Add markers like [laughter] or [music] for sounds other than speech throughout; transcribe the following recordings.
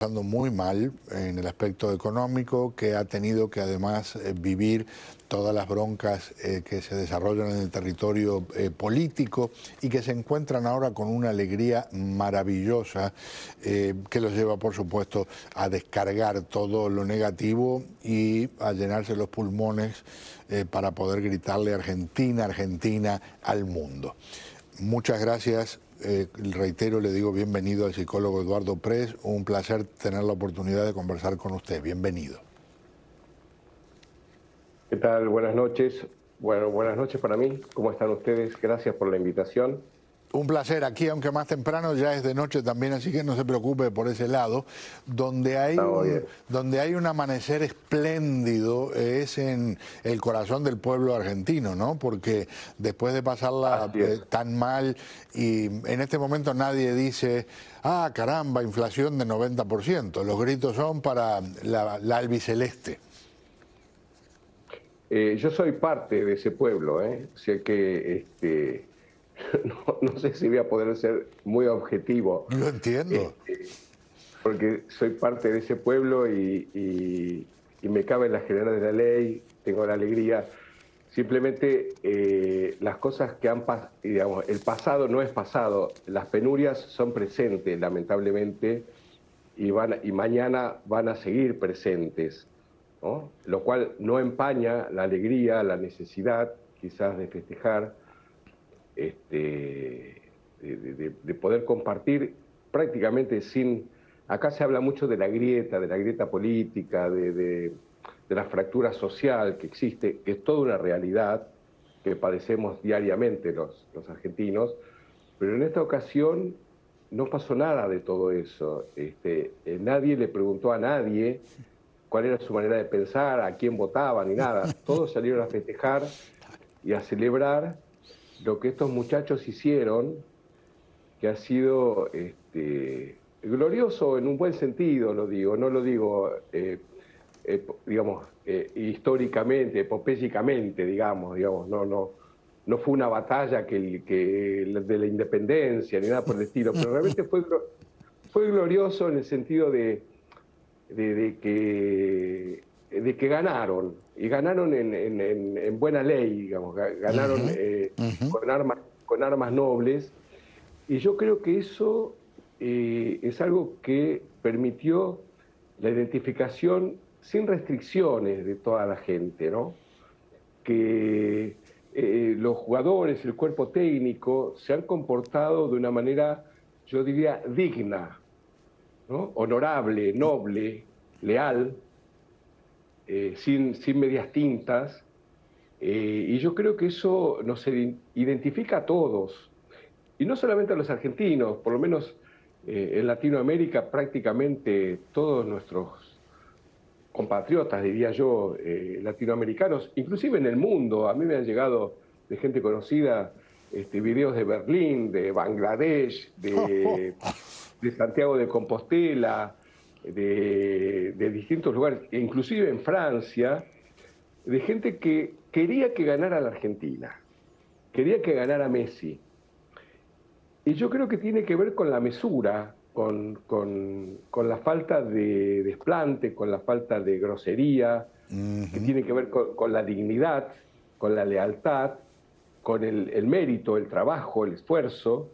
pasando muy mal en el aspecto económico, que ha tenido que además eh, vivir todas las broncas eh, que se desarrollan en el territorio eh, político y que se encuentran ahora con una alegría maravillosa que los lleva, por supuesto, a descargar todo lo negativo y a llenarse los pulmones para poder gritarle Argentina, Argentina al mundo. Muchas gracias eh, reitero, le digo bienvenido al psicólogo Eduardo Pres. Un placer tener la oportunidad de conversar con usted. Bienvenido. ¿Qué tal? Buenas noches. Bueno, buenas noches para mí. ¿Cómo están ustedes? Gracias por la invitación. Un placer. Aquí, aunque más temprano, ya es de noche también, así que no se preocupe por ese lado. Donde hay, un, donde hay un amanecer espléndido es en el corazón del pueblo argentino, ¿no? Porque después de pasarla eh, tan mal y en este momento nadie dice, ah, caramba, inflación de 90%. Los gritos son para la, albiceleste. Eh, yo soy parte de ese pueblo, ¿eh? Sé que este, [laughs] no, sé si voy a poder ser muy objetivo. Lo entiendo. Este, porque soy parte de ese pueblo y, me cabe en la general de la ley, tengo la alegría. Simplemente eh, las cosas que han pasado, digamos, el pasado no es pasado, las penurias son presentes, lamentablemente, y, van, y mañana van a seguir presentes, lo cual no empaña la alegría, la necesidad quizás de festejar este, de, poder compartir prácticamente sin... Acá se habla mucho de la grieta, de la grieta política, de, la fractura social que existe, que es toda una realidad que padecemos diariamente los, los argentinos, pero en esta ocasión no pasó nada de todo eso. Este, eh, nadie le preguntó a nadie cuál era su manera de pensar, a quién votaba, ni nada. [laughs] Todos salieron a festejar y a celebrar lo que estos muchachos hicieron, que ha sido este, glorioso en un buen sentido, lo digo, no lo digo, eh, eh, digamos, eh, históricamente, epopélicamente, digamos, digamos, no, no, no fue una batalla que, que de la independencia ni nada por el estilo, pero realmente fue, fue glorioso en el sentido de, de que de que ganaron, y ganaron en, buena ley, digamos, ganaron eh, Con, armas, con armas nobles, y yo creo que eso eh, es algo que permitió la identificación sin restricciones de toda la gente, ¿no? Que eh, los jugadores, el cuerpo técnico, se han comportado de una manera, yo diría, digna, ¿no? honorable, noble, leal, eh, sin, sin, medias tintas. Eh, y yo creo que eso nos identifica a todos, y no solamente a los argentinos, por lo menos eh, en Latinoamérica prácticamente todos nuestros compatriotas, diría yo, latinoamericanos, inclusive en el mundo, a mí me han llegado de gente conocida este, videos de Berlín, de Bangladesh, de, [laughs] de Santiago de Compostela, de, distintos lugares, inclusive en Francia, de gente que quería que ganara la Argentina, quería que ganara Messi. Y yo creo que tiene que ver con la mesura, con, la falta de desplante, con la falta de grosería, que tiene que ver con, la dignidad, con la lealtad, con el, mérito, el trabajo, el esfuerzo.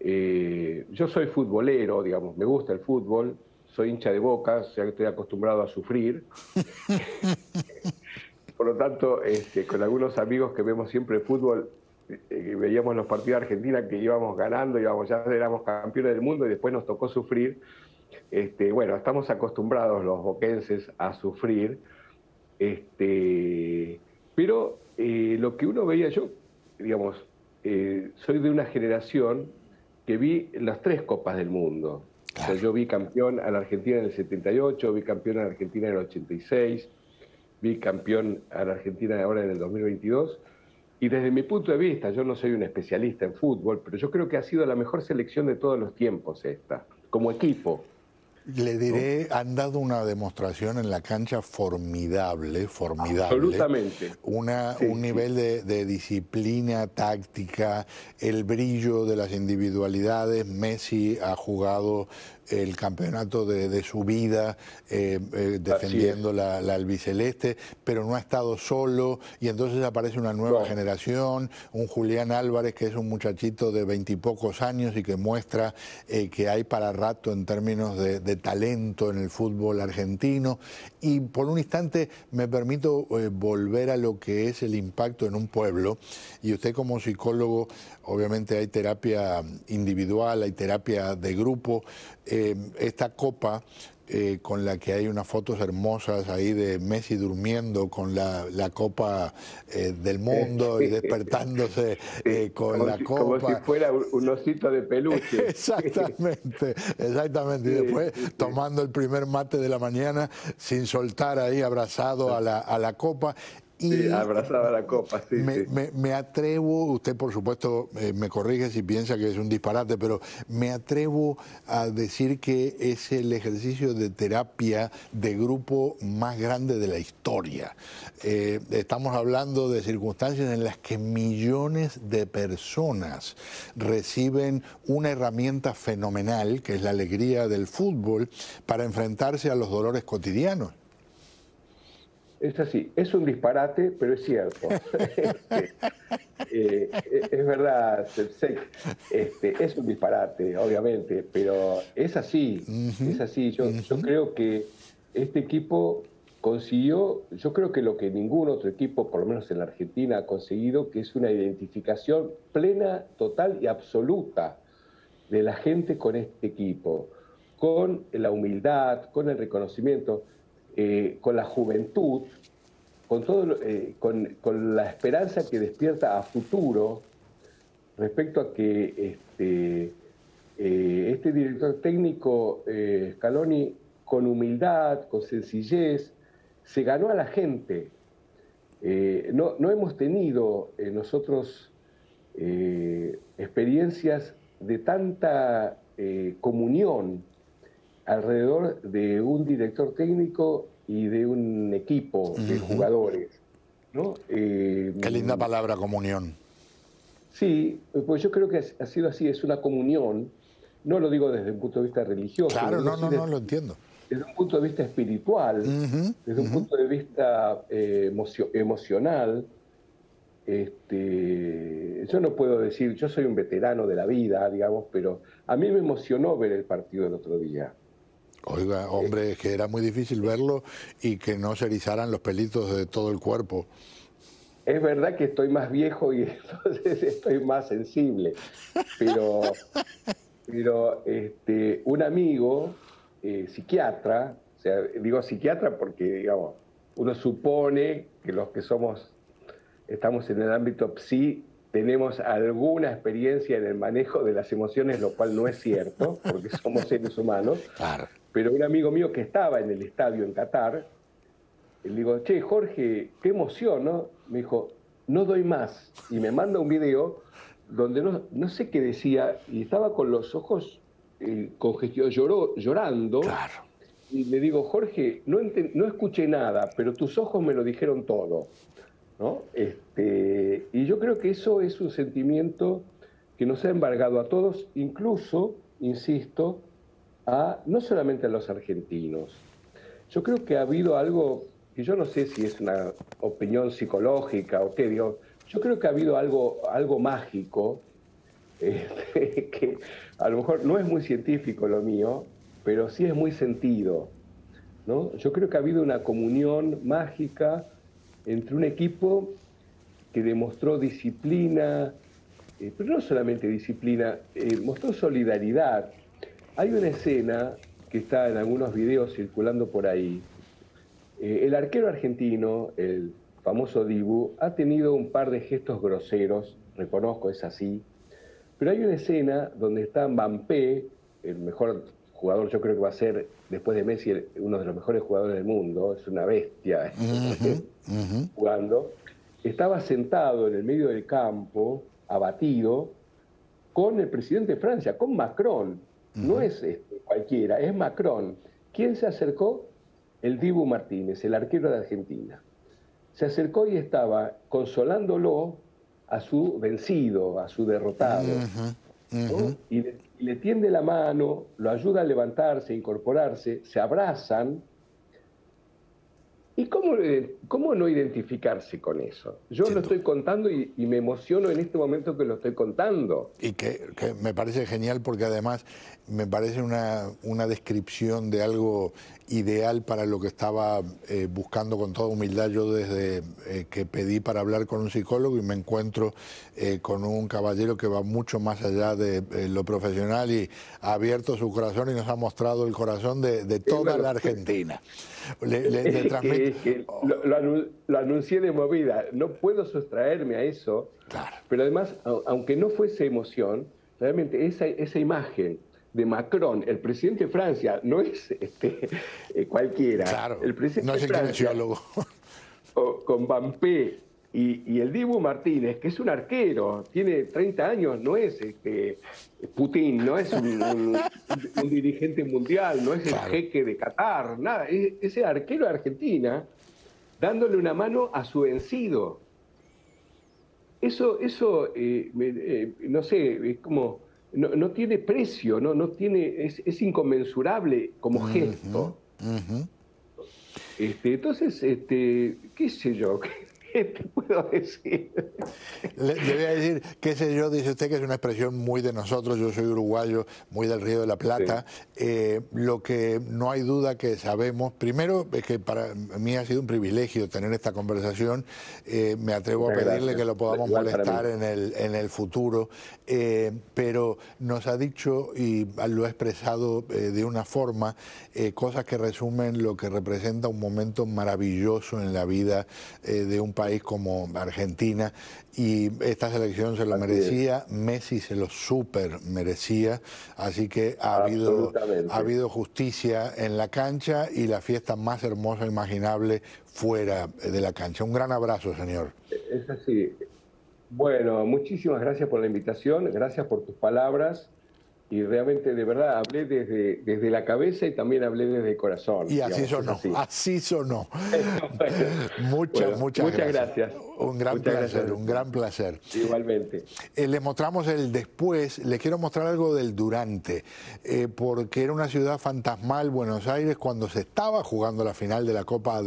Eh, yo soy futbolero, digamos, me gusta el fútbol, soy hincha de boca, o sea que estoy acostumbrado a sufrir. [laughs] Por lo tanto, este, con algunos amigos que vemos siempre fútbol, eh, veíamos los partidos de Argentina que íbamos ganando, íbamos, ya éramos campeones del mundo y después nos tocó sufrir. Este, bueno, estamos acostumbrados los boquenses a sufrir, este, pero eh, lo que uno veía, yo, digamos, eh, soy de una generación que vi las tres copas del mundo yo vi campeón a la Argentina en el 78, vi campeón a la Argentina en el 86, vi campeón a la Argentina ahora en el 2022. Y desde mi punto de vista, yo no soy un especialista en fútbol, pero yo creo que ha sido la mejor selección de todos los tiempos esta, como equipo. Le diré, han dado una demostración en la cancha formidable, formidable. Absolutamente. Una, un nivel de, disciplina táctica, el brillo de las individualidades. Messi ha jugado el campeonato de, su vida eh, eh, defendiendo la, albiceleste, pero no ha estado solo y entonces aparece una nueva generación, un Julián Álvarez que es un muchachito de veintipocos años y que muestra eh, que hay para rato en términos de, talento en el fútbol argentino. Y por un instante me permito volver a lo que es el impacto en un pueblo y usted como psicólogo, obviamente hay terapia individual, hay terapia de grupo. Eh, esta copa eh, con la que hay unas fotos hermosas ahí de Messi durmiendo con la, copa eh, del mundo y despertándose con la copa. Como si fuera un osito de peluche. [laughs] exactamente, exactamente. Y después tomando el primer mate de la mañana sin soltar ahí abrazado a la, a la copa. Y abrazaba la copa, sí me, atrevo, usted por supuesto eh, me corrige si piensa que es un disparate, pero me atrevo a decir que es el ejercicio de terapia de grupo más grande de la historia. Eh, estamos hablando de circunstancias en las que millones de personas reciben una herramienta fenomenal, que es la alegría del fútbol, para enfrentarse a los dolores cotidianos. Es así, es un disparate, pero es cierto. [laughs] Este, eh, es verdad, este, es un disparate, obviamente, pero es así, es así. Yo, yo creo que este equipo consiguió, yo creo que lo que ningún otro equipo, por lo menos en la Argentina, ha conseguido, que es una identificación plena, total y absoluta de la gente con este equipo, con la humildad, con el reconocimiento. Eh, con la juventud, con, todo, eh, con, la esperanza que despierta a futuro respecto a que este, eh, este director técnico, Scaloni, con humildad, con sencillez, se ganó a la gente. No, no, hemos tenido nosotros experiencias de tanta comunión alrededor de un director técnico y de un equipo de jugadores. ¿no? Eh, Qué linda palabra, comunión. Sí, pues yo creo que ha sido así, es una comunión. No lo digo desde un punto de vista religioso. Claro, no, no, no, lo entiendo. Desde un punto de vista espiritual, desde un punto de vista eh, emocional. Este, yo no puedo decir, yo soy un veterano de la vida, digamos, pero a mí me emocionó ver el partido el otro día. Oiga, hombre, que era muy difícil verlo y que no se erizaran los pelitos de todo el cuerpo. Es verdad que estoy más viejo y [laughs] entonces estoy más sensible, pero, pero este, un amigo eh, psiquiatra, o sea, digo psiquiatra porque, digamos, uno supone que los que somos, estamos en el ámbito psi, tenemos alguna experiencia en el manejo de las emociones, lo cual no es cierto, [laughs] porque somos seres humanos. Claro. Pero un amigo mío que estaba en el estadio en Qatar, le digo, che, Jorge, qué emoción, ¿no? Me dijo, no doy más. Y me manda un video donde no, sé qué decía, y estaba con los ojos eh, lloró, llorando. Claro. Y le digo, Jorge, no, no escuché nada, pero tus ojos me lo dijeron todo. Este, y yo creo que eso es un sentimiento que nos ha embargado a todos, incluso, insisto, no solamente a los argentinos. Yo creo que ha habido algo, y yo no sé si es una opinión psicológica o qué, digo, yo creo que ha habido algo, algo mágico, [laughs] este, que a lo mejor no es muy científico lo mío, pero sí es muy sentido. ¿no? Yo creo que ha habido una comunión mágica entre un equipo que demostró disciplina, eh, pero no solamente disciplina, eh, mostró solidaridad. Hay una escena que está en algunos videos circulando por ahí. Eh, el arquero argentino, el famoso Dibu, ha tenido un par de gestos groseros, reconozco, es así, pero hay una escena donde está Mbappé, el mejor jugador, yo creo que va a ser, después de Messi, uno de los mejores jugadores del mundo, es una bestia [laughs] jugando, estaba sentado en el medio del campo, abatido, con el presidente de Francia, con Macron. No es este, cualquiera, es Macron. ¿Quién se acercó? El Dibu Martínez, el arquero de Argentina. Se acercó y estaba consolándolo a su vencido, a su derrotado. Y, le, tiende la mano, lo ayuda a levantarse, a incorporarse, se abrazan. ¿Y cómo, eh, cómo no identificarse con eso? Yo lo estoy contando y, me emociono en este momento que lo estoy contando. Y que, me parece genial porque además me parece una, una descripción de algo ideal para lo que estaba eh, buscando con toda humildad yo desde eh, que pedí para hablar con un psicólogo y me encuentro eh, con un caballero que va mucho más allá de lo profesional y ha abierto su corazón y nos ha mostrado el corazón de, toda la Argentina. lo, anuncié de movida, no puedo sustraerme a eso, pero además, aunque no fuese emoción, realmente esa, esa imagen de Macron, el presidente de Francia, no es este, eh, cualquiera. Claro, el presidente no es el Francia, con Bampé y, el Dibu Martínez, que es un arquero, tiene 30 años, no es este, Putin, no es un, dirigente mundial, no es el jeque de Qatar, nada, es ese arquero de Argentina dándole una mano a su vencido. Eso, eso eh, eh, no sé, es como no, tiene precio, no, no tiene, es, inconmensurable como gesto. Este, entonces, este, qué sé yo, ¿Qué te puedo decir? Le, voy a decir, qué sé yo, dice usted que es una expresión muy de nosotros, yo soy uruguayo, muy del Río de la Plata. Eh, lo que no hay duda que sabemos, primero es que para mí ha sido un privilegio tener esta conversación, eh, me atrevo a pedirle que lo podamos molestar en el, en el futuro, eh, pero nos ha dicho y lo ha expresado de una forma, cosas que resumen lo que representa un momento maravilloso en la vida de un país como Argentina y esta selección se lo merecía, Messi se lo super merecía, así que ha habido, ha habido justicia en la cancha y la fiesta más hermosa imaginable fuera de la cancha. Un gran abrazo, señor. Es así. Bueno, muchísimas gracias por la invitación, gracias por tus palabras y realmente de verdad hablé desde, desde la cabeza y también hablé desde el corazón. Y así sonó, así. sonó. [laughs] muchas, muchas, gracias. Un gran placer, un gran placer. Igualmente. Eh, le mostramos el después, le quiero mostrar algo del durante, eh, porque era una ciudad fantasmal Buenos Aires cuando se estaba jugando la final de la Copa del